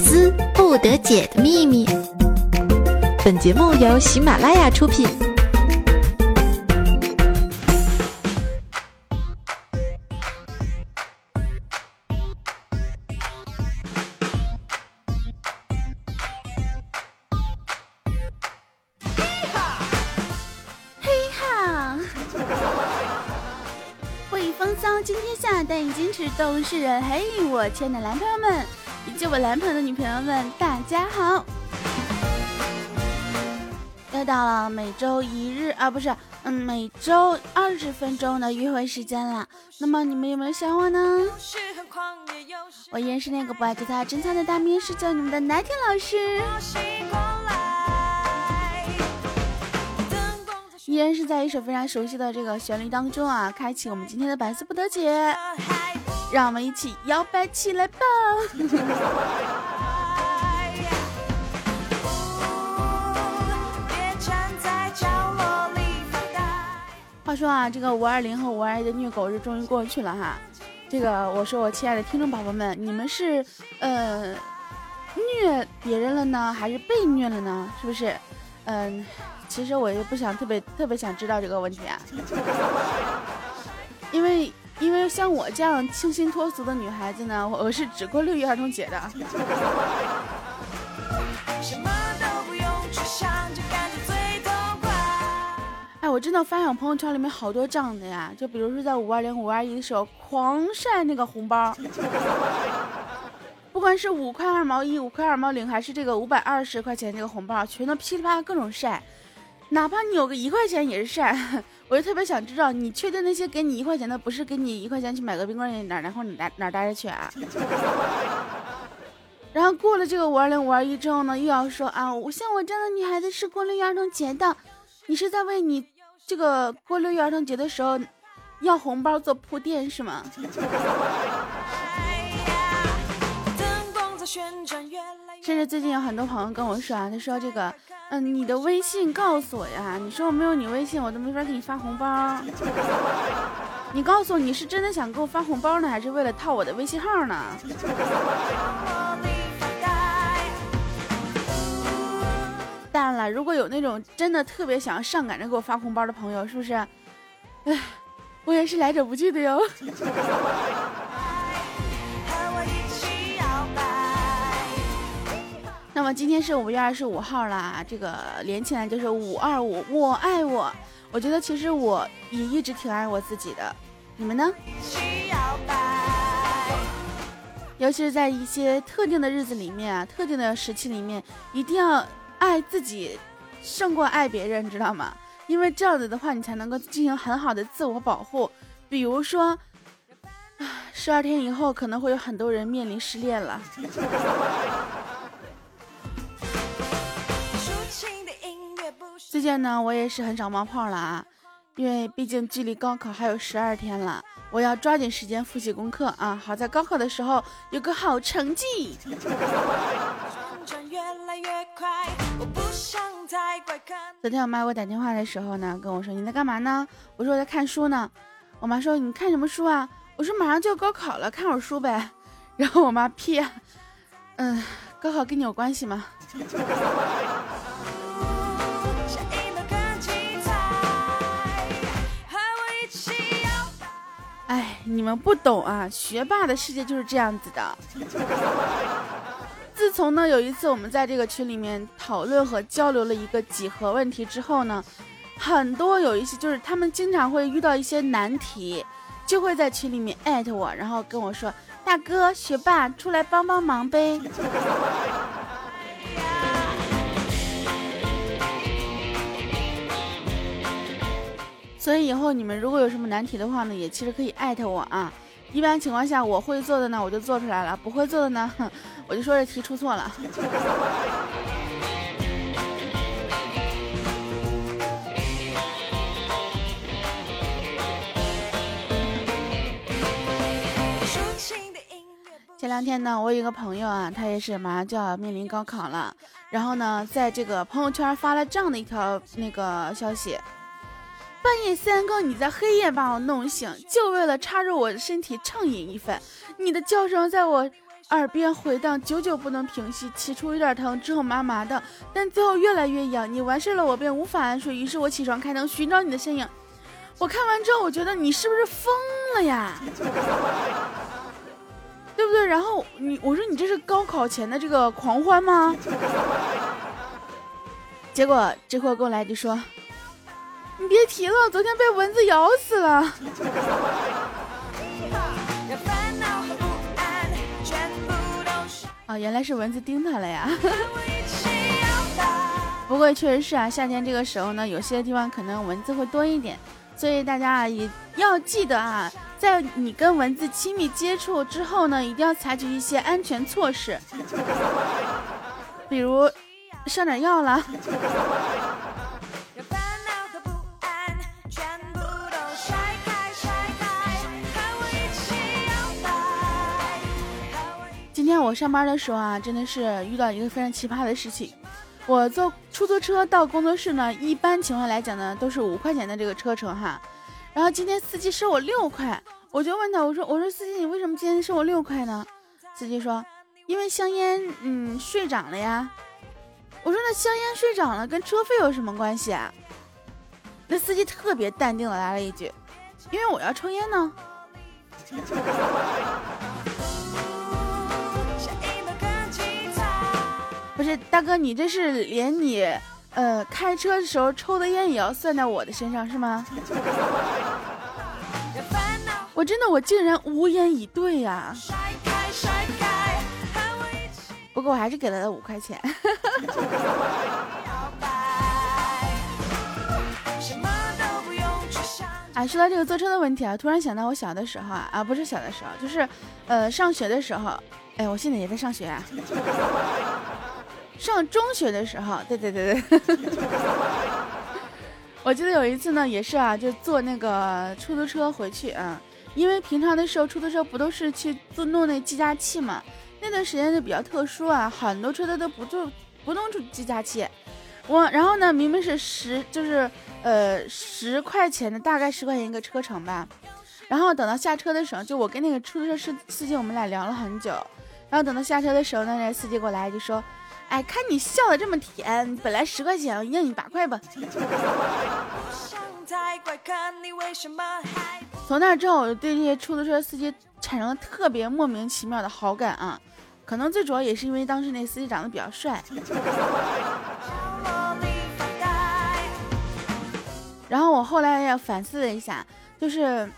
思不得解的秘密。本节目由喜马拉雅出品。嘿哈！北 风骚，惊天下，但已坚持都是人。嘿，我亲爱的男朋友们，以及我男朋友的女朋友们，大家好！又到了每周一日啊，不是，嗯，每周二十分钟的约会时间了。那么你们有没有想我呢？我依然是那个不爱对他真操的大面试叫你们的奶甜老师。依然是在一首非常熟悉的这个旋律当中啊，开启我们今天的百思不得解，让我们一起摇摆起来吧！话说啊，这个五二零和五二一的虐狗日终于过去了哈。这个我说我亲爱的听众宝宝们，你们是呃虐别人了呢，还是被虐了呢？是不是？嗯。其实我也不想特别特别想知道这个问题啊，因为因为像我这样清新脱俗的女孩子呢，我是只过六一儿童节的。哎，我真的发现我朋友圈里面好多这样的呀，就比如说在五二零、五二一的时候狂晒那个红包，不管是五块二毛一、五块二毛零，还是这个五百二十块钱这个红包，全都噼里啪啦各种晒。哪怕你有个一块钱也是晒，我就特别想知道，你确定那些给你一块钱的不是给你一块钱去买个冰棍哪然后你哪哪待着去啊？然后过了这个五二零五二一之后呢，又要说啊，我像我这样的女孩子是过六一儿童节的，你是在为你这个过六一儿童节的时候要红包做铺垫是吗？甚至最近有很多朋友跟我说啊，他说这个。嗯，你的微信告诉我呀！你说我没有你微信，我都没法给你发红包。你告诉我，你是真的想给我发红包呢，还是为了套我的微信号呢？当然了，如果有那种真的特别想要上赶着给我发红包的朋友，是不是？哎，我也是来者不拒的哟。那么今天是五月二十五号啦，这个连起来就是五二五，我爱我。我觉得其实我也一直挺爱我自己的，你们呢？尤其是在一些特定的日子里面啊，特定的时期里面，一定要爱自己胜过爱别人，知道吗？因为这样子的话，你才能够进行很好的自我保护。比如说，十二天以后可能会有很多人面临失恋了。最近呢，我也是很少冒泡了啊，因为毕竟距离高考还有十二天了，我要抓紧时间复习功课啊，好在高考的时候有个好成绩。昨天我妈给我打电话的时候呢，跟我说你在干嘛呢？我说我在看书呢。我妈说你看什么书啊？我说马上就要高考了，看会儿书呗。然后我妈 屁，嗯，高考跟你有关系吗？你们不懂啊，学霸的世界就是这样子的。自从呢有一次我们在这个群里面讨论和交流了一个几何问题之后呢，很多有一些就是他们经常会遇到一些难题，就会在群里面艾特我，然后跟我说：“大哥，学霸出来帮帮忙呗。” 所以以后你们如果有什么难题的话呢，也其实可以艾特我啊。一般情况下，我会做的呢，我就做出来了；不会做的呢，我就说这题出错了。前两天呢，我有一个朋友啊，他也是马上就要面临高考了，然后呢，在这个朋友圈发了这样的一条那个消息。半夜三更，你在黑夜把我弄醒，就为了插入我的身体畅饮一番。你的叫声在我耳边回荡，久久不能平息。起初有点疼，之后麻麻的，但最后越来越痒。你完事了，我便无法安睡。于是我起床开灯，寻找你的身影。我看完之后，我觉得你是不是疯了呀？对不对？然后你我说你这是高考前的这个狂欢吗？结果这货过来就说：“你别提了，昨天被蚊子咬死了。”啊，原来是蚊子叮他了呀！不过确实是啊，夏天这个时候呢，有些地方可能蚊子会多一点，所以大家啊也要记得啊，在你跟蚊子亲密接触之后呢，一定要采取一些安全措施，比如上点药了。我上班的时候啊，真的是遇到一个非常奇葩的事情。我坐出租车到工作室呢，一般情况来讲呢，都是五块钱的这个车程哈。然后今天司机收我六块，我就问他，我说我说司机，你为什么今天收我六块呢？司机说，因为香烟嗯税涨了呀。我说那香烟税涨了跟车费有什么关系啊？那司机特别淡定的来了一句，因为我要抽烟呢。大哥，你这是连你，呃，开车的时候抽的烟也要算在我的身上是吗？我真的，我竟然无言以对呀！不过我还是给了他五块钱。啊，说到这个坐车的问题啊，突然想到我小的时候啊，啊，不是小的时候，就是，呃，上学的时候，哎，我现在也在上学啊。上中学的时候，对对对对，我记得有一次呢，也是啊，就坐那个出租车回去啊，因为平常的时候出租车不都是去做弄那计价器嘛，那段时间就比较特殊啊，很多车它都不做不弄出计价器，我然后呢，明明是十就是呃十块钱的，大概十块钱一个车程吧，然后等到下车的时候，就我跟那个出租车司司机我们俩聊了很久，然后等到下车的时候呢，那司机过来就说。哎，看你笑的这么甜，本来十块钱，我让你八块吧。从那之后，我就对这些出租车司机产生了特别莫名其妙的好感啊，可能最主要也是因为当时那司机长得比较帅。然后我后来也反思了一下，就是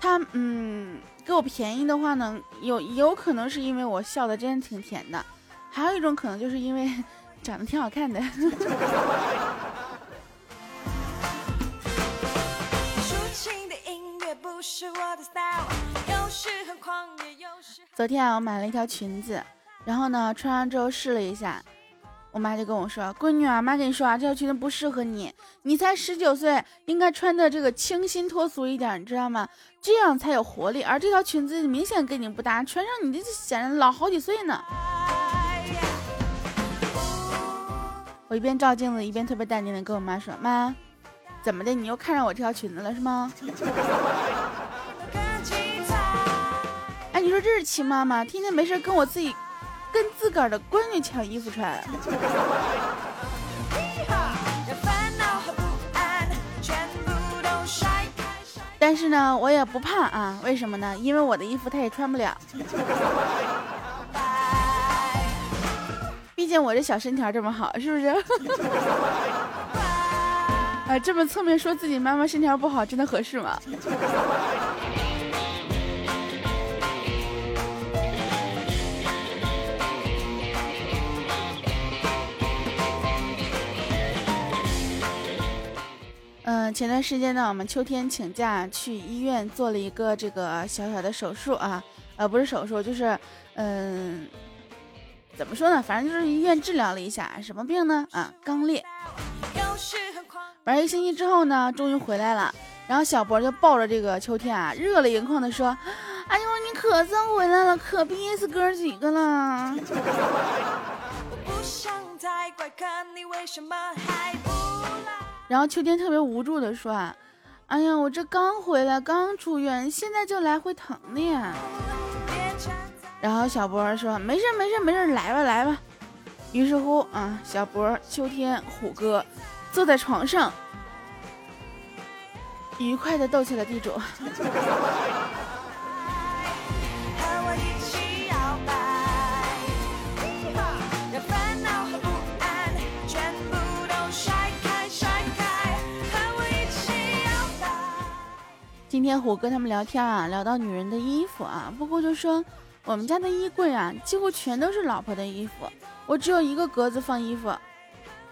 他嗯给我便宜的话呢，有有可能是因为我笑的真的挺甜的。还有一种可能，就是因为 长得挺好看的。昨天啊，我买了一条裙子，然后呢，穿上之后试了一下，我妈就跟我说：“闺女啊，妈跟你说啊，这条裙子不适合你，你才十九岁，应该穿的这个清新脱俗一点，你知道吗？这样才有活力。而这条裙子明显跟你不搭，穿上你就显得老好几岁呢。”我一边照镜子，一边特别淡定的跟我妈说：“妈，怎么的？你又看上我这条裙子了是吗？” 哎，你说这是亲妈吗？天天没事跟我自己，跟自个儿的闺女抢衣服穿。但是呢，我也不怕啊，为什么呢？因为我的衣服她也穿不了。见我这小身条这么好，是不是？啊，这么侧面说自己妈妈身条不好，真的合适吗？嗯，前段时间呢，我们秋天请假去医院做了一个这个小小的手术啊，呃，不是手术，就是嗯。怎么说呢？反正就是医院治疗了一下，什么病呢？啊，肛裂。玩一个星期之后呢，终于回来了。然后小博就抱着这个秋天啊，热泪盈眶的说：“哎呦，你可算回来了，可憋死哥几个了。”然后秋天特别无助的说：“啊，哎呀，我这刚回来，刚出院，现在就来回疼的呀。”然后小博说：“没事没事没事，来吧来吧。”于是乎啊，小博、秋天、虎哥坐在床上，愉快的斗起了地主。今天虎哥他们聊天啊，聊到女人的衣服啊，不过就说我们家的衣柜啊，几乎全都是老婆的衣服，我只有一个格子放衣服。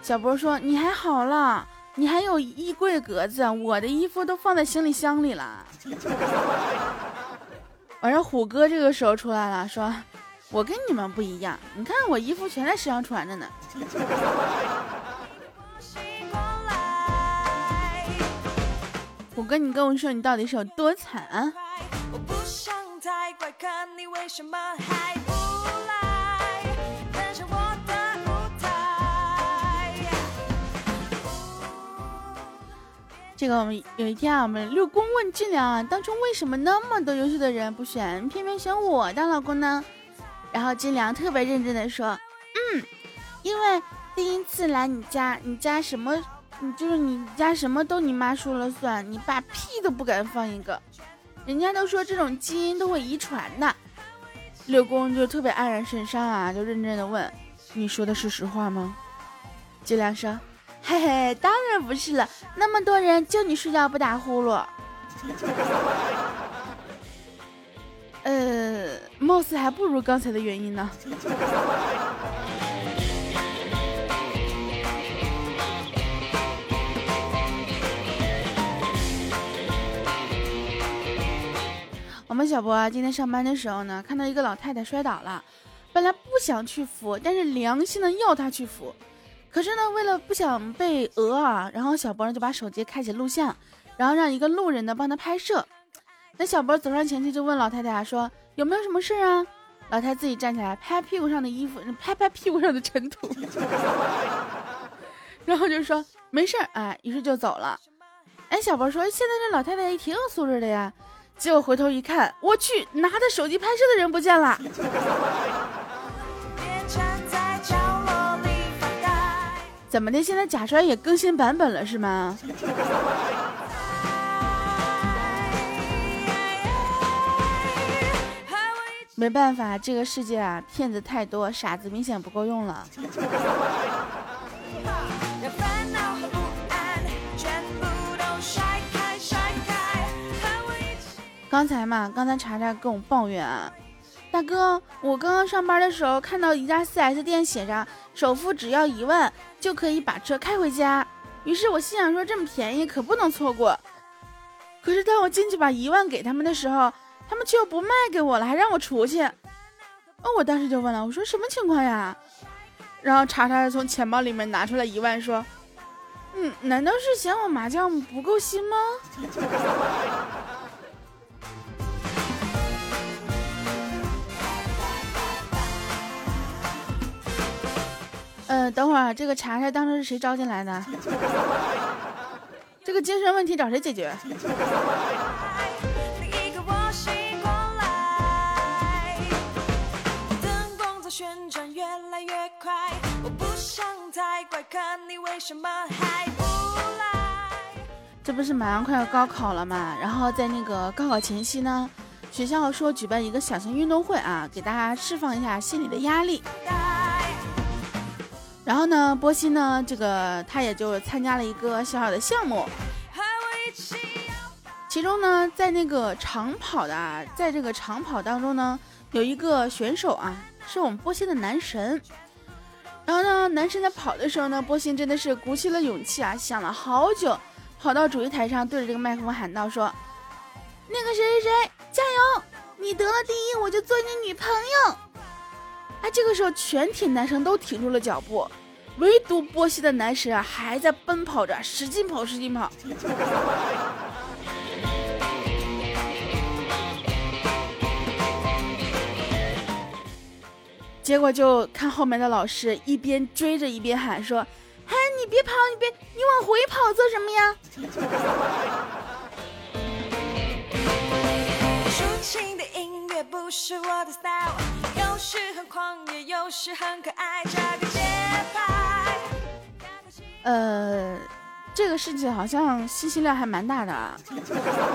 小博说你还好了，你还有衣柜格子，我的衣服都放在行李箱里了。完了，虎哥这个时候出来了，说我跟你们不一样，你看我衣服全在身上穿着呢。虎哥，你跟我说，你到底是有多惨啊？快看你为什么还不来这个我们有一天啊，我们六公问金良啊，当初为什么那么多优秀的人不选，偏偏选我当老公呢？然后金良特别认真的说，嗯，因为第一次来你家，你家什么？你就是你家什么都你妈说了算，你爸屁都不敢放一个。人家都说这种基因都会遗传的。六公就特别黯然神伤啊，就认真的问：“你说的是实话吗？”金良说：“嘿嘿，当然不是了，那么多人就你睡觉不打呼噜。呃，貌似还不如刚才的原因呢。们小博啊，今天上班的时候呢，看到一个老太太摔倒了，本来不想去扶，但是良心呢要她去扶，可是呢，为了不想被讹啊，然后小博呢就把手机开启录像，然后让一个路人呢帮他拍摄。那小博走上前去就问老太太说：“有没有什么事啊？”老太太自己站起来拍屁股上的衣服，拍拍屁股上的尘土，然后就说：“没事儿。”哎，于是就走了。哎，小博说：“现在这老太太也挺有素质的呀。”结果回头一看，我去，拿着手机拍摄的人不见了。怎么的？现在假摔也更新版本了是吗？没办法，这个世界啊，骗子太多，傻子明显不够用了。刚才嘛，刚才查查跟我抱怨啊，大哥，我刚刚上班的时候看到一家 4S 店写着首付只要一万就可以把车开回家，于是我心想说这么便宜可不能错过。可是当我进去把一万给他们的时候，他们却又不卖给我了，还让我出去。哦，我当时就问了，我说什么情况呀？然后查查从钱包里面拿出来一万，说，嗯，难道是嫌我麻将不够新吗？嗯，等会儿这个查查当初是谁招进来的？这个精神问题找谁解决？这不是马上快要高考了嘛？然后在那个高考前夕呢，学校说举办一个小型运动会啊，给大家释放一下心理的压力。然后呢，波西呢，这个他也就参加了一个小小的项目。其中呢，在那个长跑的，啊，在这个长跑当中呢，有一个选手啊，是我们波西的男神。然后呢，男神在跑的时候呢，波西真的是鼓起了勇气啊，想了好久，跑到主席台上，对着这个麦克风喊道：“说，那个谁谁谁，加油！你得了第一，我就做你女朋友。”哎，这个时候全体男生都停住了脚步，唯独波西的男神啊还在奔跑着，使劲跑，使劲跑。结果就看后面的老师一边追着一边喊说：“哎，你别跑，你别，你往回跑做什么呀？”不是我的 style，有时很狂野，有时很可爱，这个节拍。呃，这个事情好像信息量还蛮大的啊。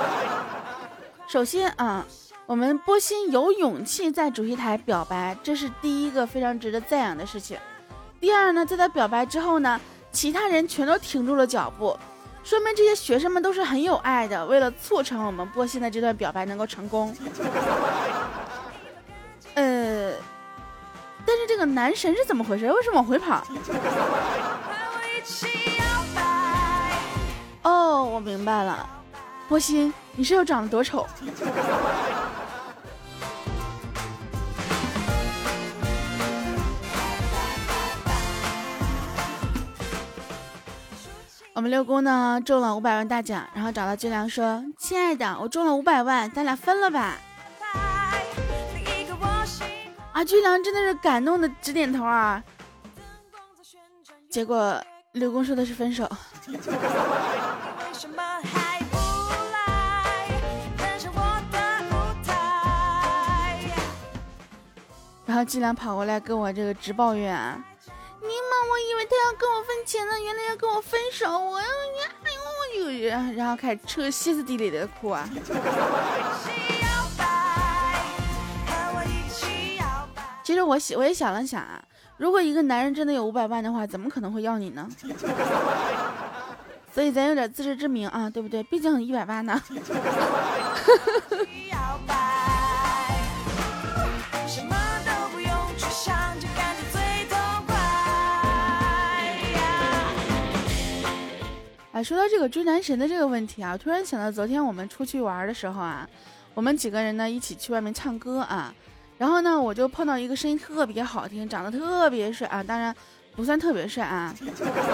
首先啊，我们波心有勇气在主席台表白，这是第一个非常值得赞扬的事情。第二呢，在他表白之后呢，其他人全都停住了脚步。说明这些学生们都是很有爱的，为了促成我们波心的这段表白能够成功。呃，但是这个男神是怎么回事？为什么往回跑？哦，我明白了，波心，你是又长得多丑？我们六姑呢中了五百万大奖，然后找到军良说：“亲爱的，我中了五百万，咱俩分了吧。”啊，军良真的是感动的直点头啊。结果刘公说的是分手。然后军良跑过来跟我这个直抱怨啊。尼玛，我以为他要跟我分钱呢，原来要跟我分手。我要呀，哎呦，我就然后开始彻歇斯底里的哭啊。其实我想，我也想了想啊，如果一个男人真的有五百万的话，怎么可能会要你呢？所以咱有点自知之明啊，对不对？毕竟一百万呢。说到这个追男神的这个问题啊，突然想到昨天我们出去玩的时候啊，我们几个人呢一起去外面唱歌啊，然后呢我就碰到一个声音特别好听、长得特别帅啊，当然不算特别帅啊，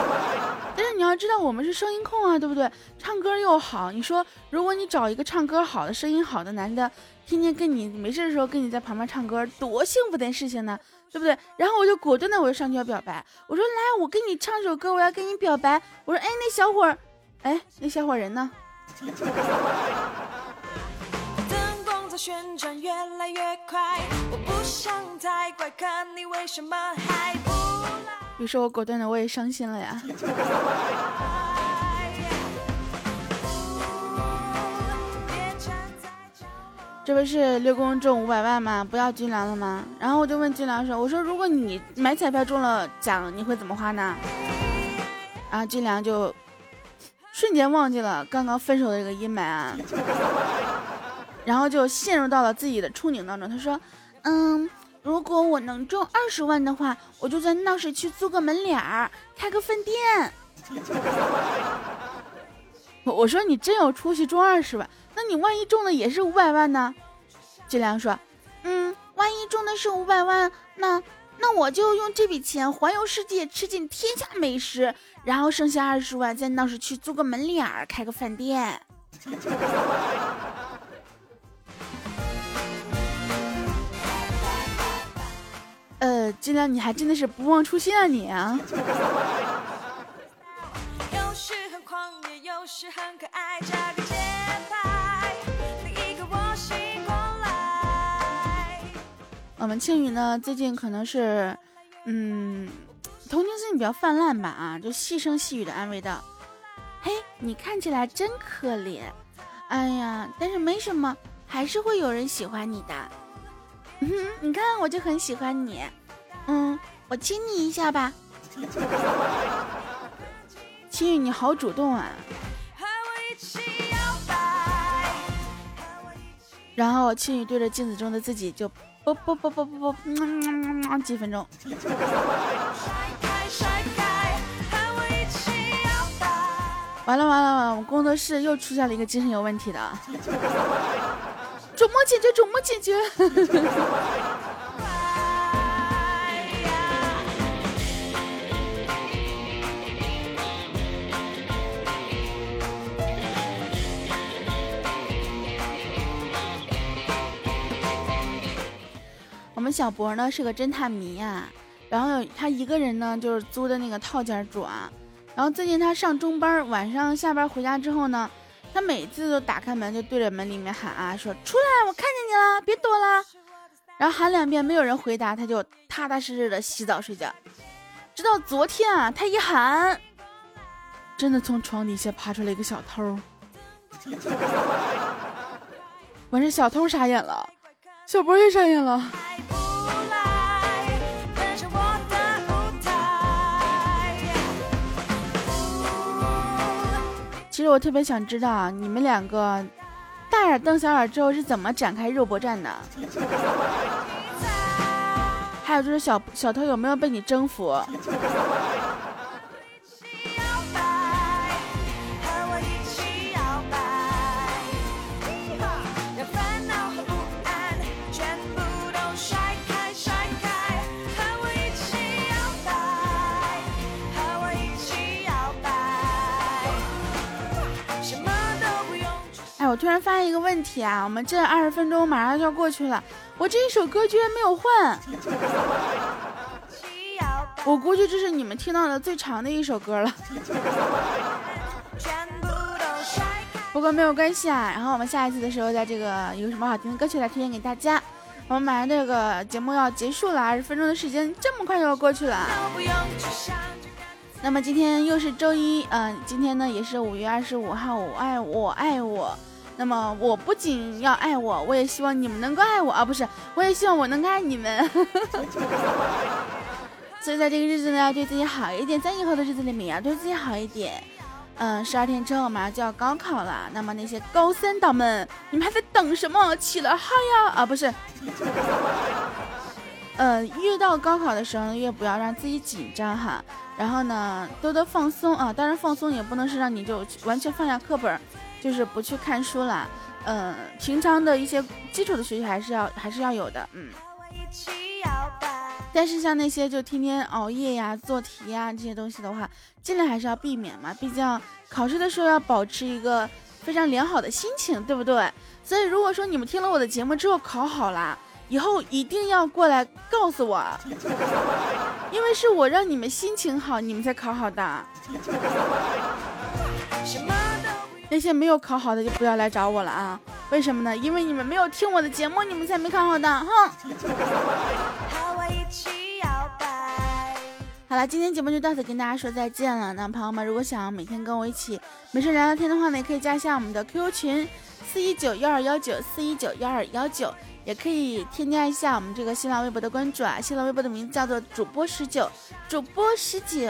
但是你要知道我们是声音控啊，对不对？唱歌又好，你说如果你找一个唱歌好的、声音好的男的，天天跟你没事的时候跟你在旁边唱歌，多幸福的事情呢？对不对？然后我就果断的我就上去要表白，我说来，我给你唱首歌，我要跟你表白。我说哎，那小伙儿，哎，那小伙人呢？于是，我果断的我也伤心了呀。这不是六公中五百万吗？不要军粮了吗？然后我就问军粮说：“我说如果你买彩票中了奖，你会怎么花呢？”然后军粮就瞬间忘记了刚刚分手的这个阴霾啊，然后就陷入到了自己的憧憬当中。他说：“嗯，如果我能中二十万的话，我就在闹市区租个门脸儿，开个饭店。”我说：“你真有出息，中二十万。”那你万一中的也是五百万呢？俊良说：“嗯，万一中的是五百万，那那我就用这笔钱环游世界，吃尽天下美食，然后剩下二十万在闹市区租个门脸儿，开个饭店。呃，俊良，你还真的是不忘初心啊你啊！我们庆宇呢，最近可能是，嗯，同情心比较泛滥吧啊，就细声细语的安慰道：“嘿，你看起来真可怜，哎呀，但是没什么，还是会有人喜欢你的。嗯，你看我就很喜欢你，嗯，我亲你一下吧。青宇，你好主动啊。”然后青宇对着镜子中的自己就。不不不不不不，几分钟。完了完了完了，我们工作室又出现了一个精神有问题的，肿么解决？肿么解决？们小博呢是个侦探迷啊，然后他一个人呢就是租的那个套间住啊，然后最近他上中班，晚上下班回家之后呢，他每次都打开门就对着门里面喊啊，说出来，我看见你了，别躲了。然后喊两遍没有人回答，他就踏踏实实的洗澡睡觉。直到昨天啊，他一喊，真的从床底下爬出来一个小偷。完事，小偷傻眼了，小博也傻眼了。实我特别想知道啊，你们两个大眼瞪小眼之后是怎么展开肉搏战的？还有就是小小偷有没有被你征服？突然发现一个问题啊，我们这二十分钟马上就要过去了，我这一首歌居然没有换，我估计这是你们听到的最长的一首歌了。不过没有关系啊，然后我们下一次的时候，在这个有什么好听的歌曲来推荐给大家。我们马上这个节目要结束了，二十分钟的时间这么快就要过去了。那么今天又是周一，嗯、今天呢也是五月二十五号，我爱我爱我。那么我不仅要爱我，我也希望你们能够爱我啊，不是，我也希望我能够爱你们。所以在这个日子呢，要对自己好一点，在以后的日子里面要对自己好一点。嗯，十二天之后马上就要高考了，那么那些高三党们，你们还在等什么？起来嗨呀！啊，不是。呃，越到高考的时候，越不要让自己紧张哈。然后呢，多多放松啊。当然，放松也不能是让你就完全放下课本，就是不去看书啦。嗯、平常的一些基础的学习还是要还是要有的。嗯，但是像那些就天天熬夜呀、做题呀这些东西的话，尽量还是要避免嘛。毕竟考试的时候要保持一个非常良好的心情，对不对？所以如果说你们听了我的节目之后考好啦，以后一定要过来告诉我，因为是我让你们心情好，你们才考好的。什么都那些没有考好的就不要来找我了啊！为什么呢？因为你们没有听我的节目，你们才没考好的。哼！好了，今天节目就到此跟大家说再见了。那朋友们，如果想要每天跟我一起没事聊聊天的话呢，也可以加一下我们的 QQ 群四一九幺二幺九四一九幺二幺九，也可以添加一下我们这个新浪微博的关注啊。新浪微博的名字叫做主播十九，主播十九。